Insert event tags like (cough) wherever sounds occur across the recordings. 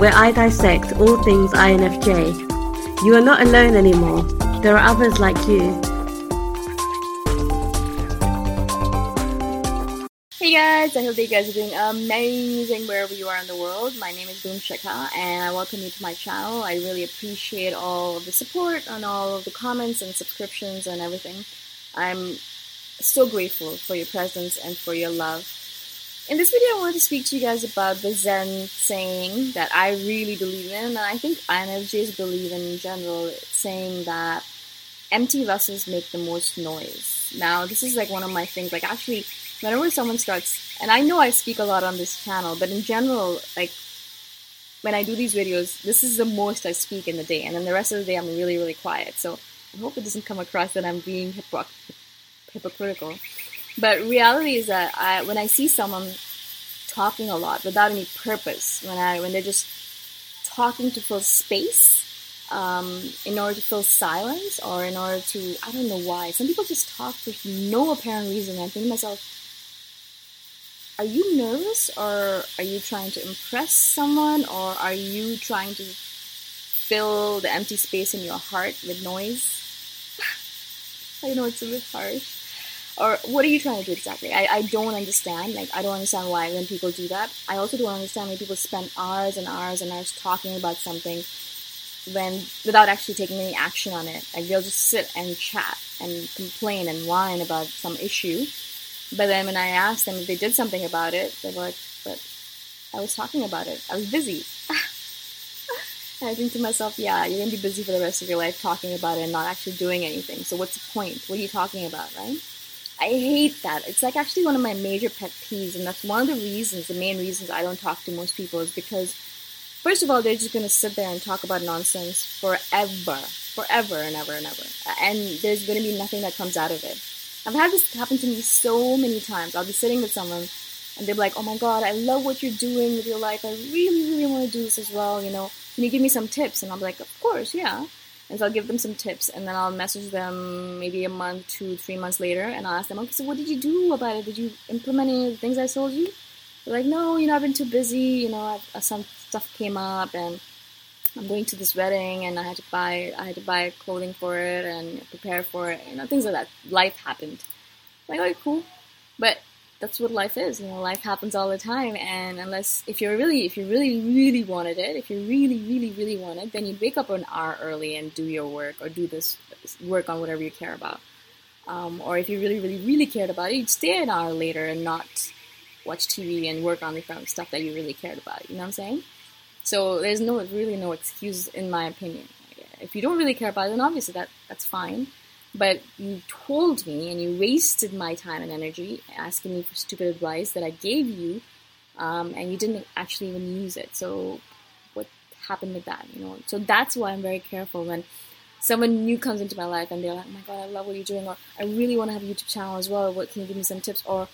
where I dissect all things INFJ. You are not alone anymore. There are others like you. Hey guys, I hope that you guys are doing amazing wherever you are in the world. My name is Boom Shikha and I welcome you to my channel. I really appreciate all of the support and all of the comments and subscriptions and everything. I'm so grateful for your presence and for your love. In this video, I want to speak to you guys about the Zen saying that I really believe in, and I think INFJs believe in in general, saying that empty vessels make the most noise. Now, this is like one of my things, like actually, whenever someone starts, and I know I speak a lot on this channel, but in general, like when I do these videos, this is the most I speak in the day, and then the rest of the day I'm really, really quiet. So I hope it doesn't come across that I'm being hypocr- hypocritical. But reality is that I, when I see someone talking a lot without any purpose, when I when they're just talking to fill space, um, in order to fill silence, or in order to I don't know why. Some people just talk for no apparent reason. I think to myself, are you nervous, or are you trying to impress someone, or are you trying to fill the empty space in your heart with noise? (laughs) I know it's a bit harsh or what are you trying to do exactly? I, I don't understand. Like I don't understand why when people do that. I also don't understand when people spend hours and hours and hours talking about something when without actually taking any action on it. Like they'll just sit and chat and complain and whine about some issue. But then when I asked them if they did something about it, they were like, "But I was talking about it. I was busy." (laughs) I think to myself, yeah, you're gonna be busy for the rest of your life talking about it and not actually doing anything. So what's the point? What are you talking about, right? I hate that. It's like actually one of my major pet peeves, and that's one of the reasons, the main reasons I don't talk to most people is because, first of all, they're just gonna sit there and talk about nonsense forever, forever and ever and ever, and there's gonna be nothing that comes out of it. I've had this happen to me so many times. I'll be sitting with someone, and they're like, "Oh my god, I love what you're doing with your life. I really, really want to do this as well. You know, can you give me some tips?" And I'm like, "Of course, yeah." And so I'll give them some tips, and then I'll message them maybe a month, two, three months later, and I'll ask them, okay, so what did you do about it? Did you implement any of the things I told you? They're like, no, you know, I've been too busy. You know, I've, uh, some stuff came up, and I'm going to this wedding, and I had to buy, I had to buy clothing for it and prepare for it. You know, things like that. Life happened. Like, okay, cool, but that's what life is. You know, life happens all the time, and unless if you're really, if you really, really wanted it, if you really, really, really wanted, then you'd wake up an hour early and do your work or do this work on whatever you care about. Um, or if you really, really, really cared about it, you'd stay an hour later and not watch TV and work on the stuff that you really cared about. You know what I'm saying? So there's no really no excuse in my opinion. If you don't really care about it, then obviously that that's fine. But you told me and you wasted my time and energy asking me for stupid advice that I gave you, um, and you didn't actually even use it. So what happened with that? You know. So that's why I'm very careful when someone new comes into my life and they're like, "Oh my god, I love what you're doing," or "I really want to have a YouTube channel as well. What can you give me some tips?" Or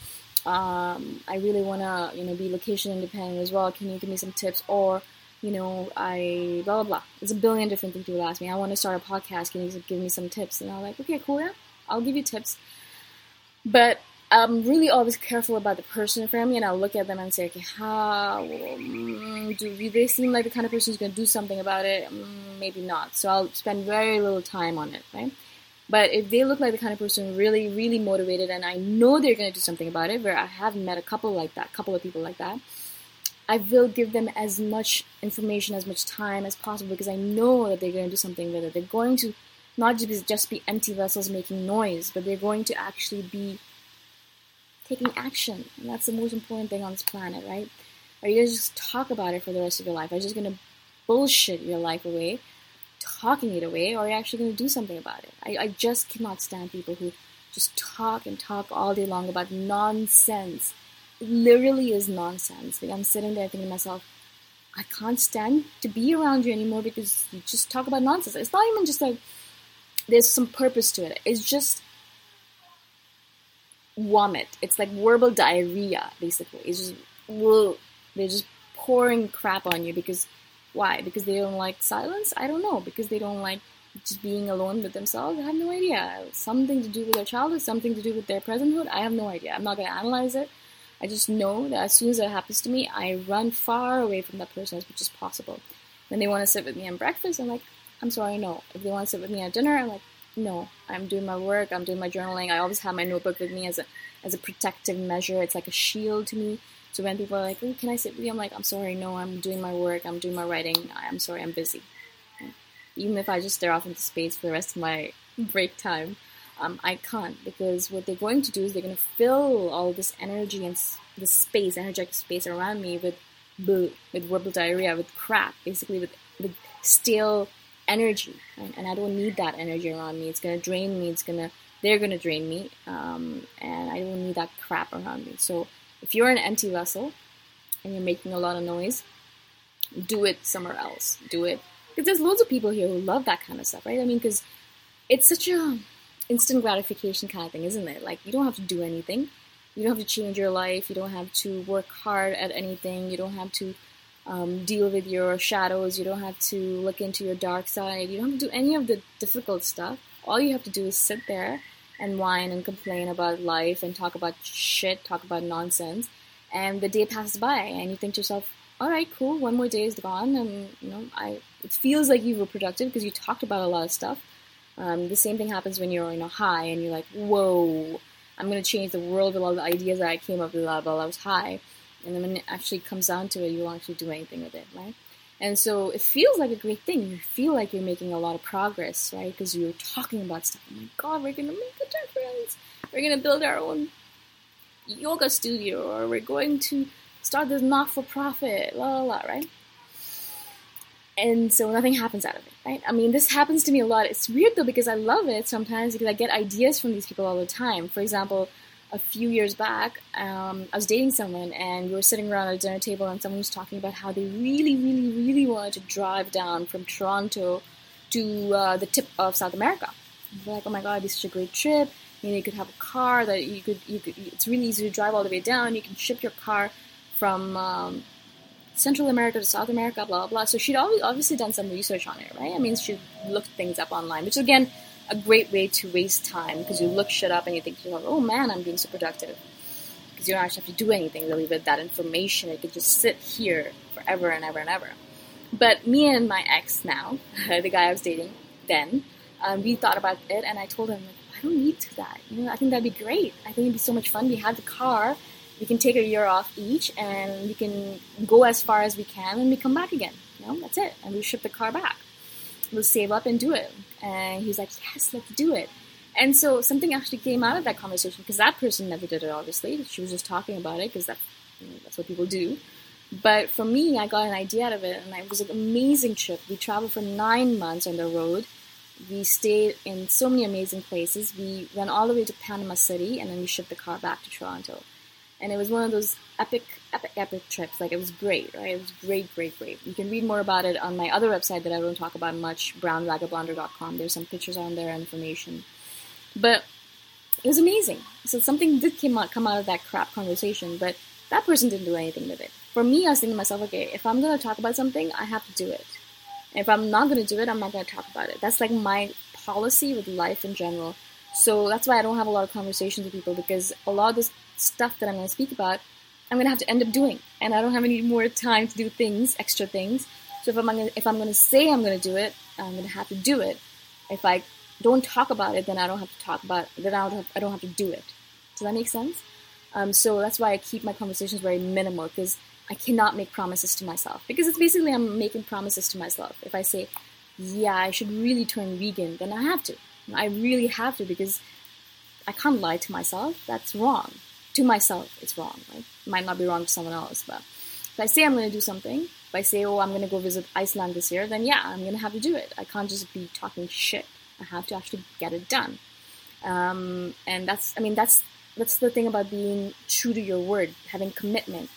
um, "I really want to, you know, be location independent as well. Can you give me some tips?" Or you know, I blah blah blah. There's a billion different things people ask me. I want to start a podcast. Can you give me some tips? And I'm like, okay, cool, yeah, I'll give you tips. But I'm really always careful about the person in front of me, and I'll look at them and say, okay, how mm, do they seem like the kind of person who's going to do something about it? Mm, maybe not. So I'll spend very little time on it, right? But if they look like the kind of person really, really motivated, and I know they're going to do something about it, where I have met a couple like that, couple of people like that, I will give them as much information, as much time as possible because I know that they're going to do something with it. They're going to not just be, empty vessels making noise, but they're going to actually be taking action. And that's the most important thing on this planet, right? Are you to just talk about it for the rest of your life? Are you just going to bullshit your life away, talking it away, or are you actually going to do something about it? I, I just cannot stand people who just talk and talk all day long about nonsense literally is nonsense. Like I'm sitting there thinking to myself, I can't stand to be around you anymore because you just talk about nonsense. It's not even just like there's some purpose to it. It's just vomit. It's like verbal diarrhea, basically. It's just they're just pouring crap on you because why? Because they don't like silence? I don't know. Because they don't like just being alone with themselves? I have no idea. Something to do with their childhood, something to do with their presenthood. I have no idea. I'm not gonna analyze it. I just know that as soon as that happens to me, I run far away from that person as much as possible. When they want to sit with me at breakfast, I'm like, I'm sorry, no. If they want to sit with me at dinner, I'm like, no. I'm doing my work. I'm doing my journaling. I always have my notebook with me as a as a protective measure. It's like a shield to me. So when people are like, oh, can I sit with you? I'm like, I'm sorry, no. I'm doing my work. I'm doing my writing. I'm sorry, I'm busy. Even if I just stare off into space for the rest of my (laughs) break time, um, I can't because what they're going to do is they're going to fill all this energy and the space, energetic space around me with boo, with verbal diarrhea, with crap, basically with with stale energy, right? and I don't need that energy around me. It's going to drain me. It's going to they're going to drain me, um, and I don't need that crap around me. So if you're an empty vessel and you're making a lot of noise, do it somewhere else. Do it because there's loads of people here who love that kind of stuff, right? I mean, because it's such a instant gratification kind of thing, isn't it? Like you don't have to do anything. You don't have to change your life. You don't have to work hard at anything. You don't have to um, deal with your shadows. You don't have to look into your dark side. You don't have to do any of the difficult stuff. All you have to do is sit there and whine and complain about life and talk about shit, talk about nonsense. And the day passes by, and you think to yourself, "All right, cool. One more day is gone, and you know, I it feels like you were productive because you talked about a lot of stuff." Um, the same thing happens when you're in a high and you're like, whoa, I'm going to change the world with all the ideas that I came up with while I was high. And then when it actually comes down to it, you won't actually do anything with it, right? And so it feels like a great thing. You feel like you're making a lot of progress, right? Because you're talking about stuff. Oh my God, we're going to make a difference. We're going to build our own yoga studio, or we're going to start this not for profit, la la la, right? And so nothing happens out of it, right? I mean, this happens to me a lot. It's weird though because I love it sometimes because I get ideas from these people all the time. For example, a few years back, um, I was dating someone and we were sitting around at a dinner table and someone was talking about how they really, really, really wanted to drive down from Toronto to uh, the tip of South America. Like, oh my god, this is a great trip. You know, you could have a car that you could, you could. It's really easy to drive all the way down. You can ship your car from um, Central America to South America, blah blah blah. So she'd obviously done some research on it, right? I mean, she looked things up online, which again a great way to waste time because you look shit up and you think oh man, I'm being so productive. Because you don't actually have to do anything really with that information. It could just sit here forever and ever and ever. But me and my ex now, (laughs) the guy I was dating then, um, we thought about it and I told him, like, I don't need to that. You know, I think that'd be great. I think it'd be so much fun. We have the car. We can take a year off each and we can go as far as we can and we come back again. You know, that's it. And we ship the car back we'll save up and do it. And he's like, yes, let's do it. And so something actually came out of that conversation because that person never did it, obviously. She was just talking about it because that, you know, that's what people do. But for me, I got an idea out of it, and it was an amazing trip. We traveled for nine months on the road. We stayed in so many amazing places. We went all the way to Panama City, and then we shipped the car back to Toronto and it was one of those epic, epic, epic trips. Like it was great, right? It was great, great, great. You can read more about it on my other website that I don't talk about much, brownvagabonder.com. There's some pictures on there and information, but it was amazing. So something did come out, come out of that crap conversation, but that person didn't do anything with it. For me, I was thinking to myself, okay, if I'm gonna talk about something, I have to do it. And if I'm not gonna do it, I'm not gonna talk about it. That's like my policy with life in general. So that's why I don't have a lot of conversations with people because a lot of this stuff that I'm going to speak about, I'm going to have to end up doing, and I don't have any more time to do things, extra things. So if I'm gonna, if I'm going to say I'm going to do it, I'm going to have to do it. If I don't talk about it, then I don't have to talk about. It, then I don't have, I don't have to do it. Does that make sense? Um, so that's why I keep my conversations very minimal because I cannot make promises to myself because it's basically I'm making promises to myself. If I say, yeah, I should really turn vegan, then I have to. I really have to because I can't lie to myself. That's wrong to myself, it's wrong. Like It might not be wrong to someone else, but if I say I'm going to do something, if I say, oh, I'm going to go visit Iceland this year, then yeah, I'm going to have to do it. I can't just be talking shit. I have to actually get it done. Um, and that's, I mean, that's that's the thing about being true to your word, having commitment.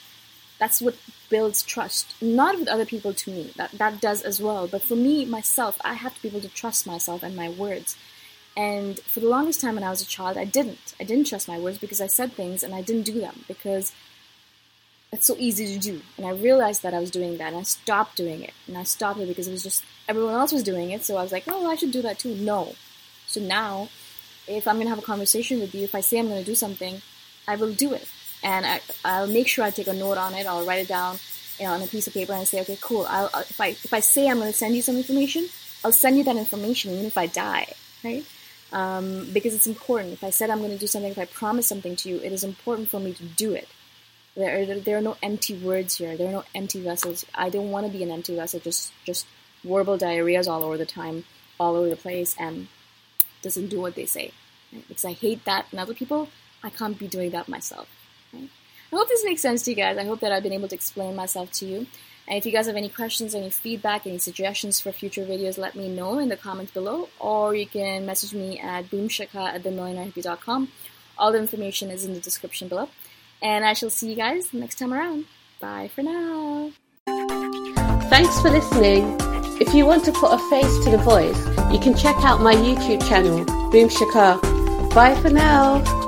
That's what builds trust, not with other people to me. That that does as well, but for me myself, I have to be able to trust myself and my words. And for the longest time when I was a child, I didn't. I didn't trust my words because I said things and I didn't do them because it's so easy to do. And I realized that I was doing that and I stopped doing it. And I stopped it because it was just everyone else was doing it. So I was like, oh, I should do that too. No. So now, if I'm going to have a conversation with you, if I say I'm going to do something, I will do it. And I, I'll make sure I take a note on it. I'll write it down you know, on a piece of paper and say, okay, cool. I'll, if, I, if I say I'm going to send you some information, I'll send you that information even if I die, right? Um, because it's important. If I said I'm going to do something, if I promise something to you, it is important for me to do it. There are, there are no empty words here. There are no empty vessels. I don't want to be an empty vessel, just just verbal diarrheas all over the time, all over the place, and doesn't do what they say. Right? Because I hate that in other people. I can't be doing that myself. Right? I hope this makes sense to you guys. I hope that I've been able to explain myself to you. And if you guys have any questions, any feedback, any suggestions for future videos, let me know in the comments below. Or you can message me at boomshikha at themillionairehippie.com. All the information is in the description below. And I shall see you guys next time around. Bye for now. Thanks for listening. If you want to put a face to the voice, you can check out my YouTube channel, Boom Shikha. Bye for now.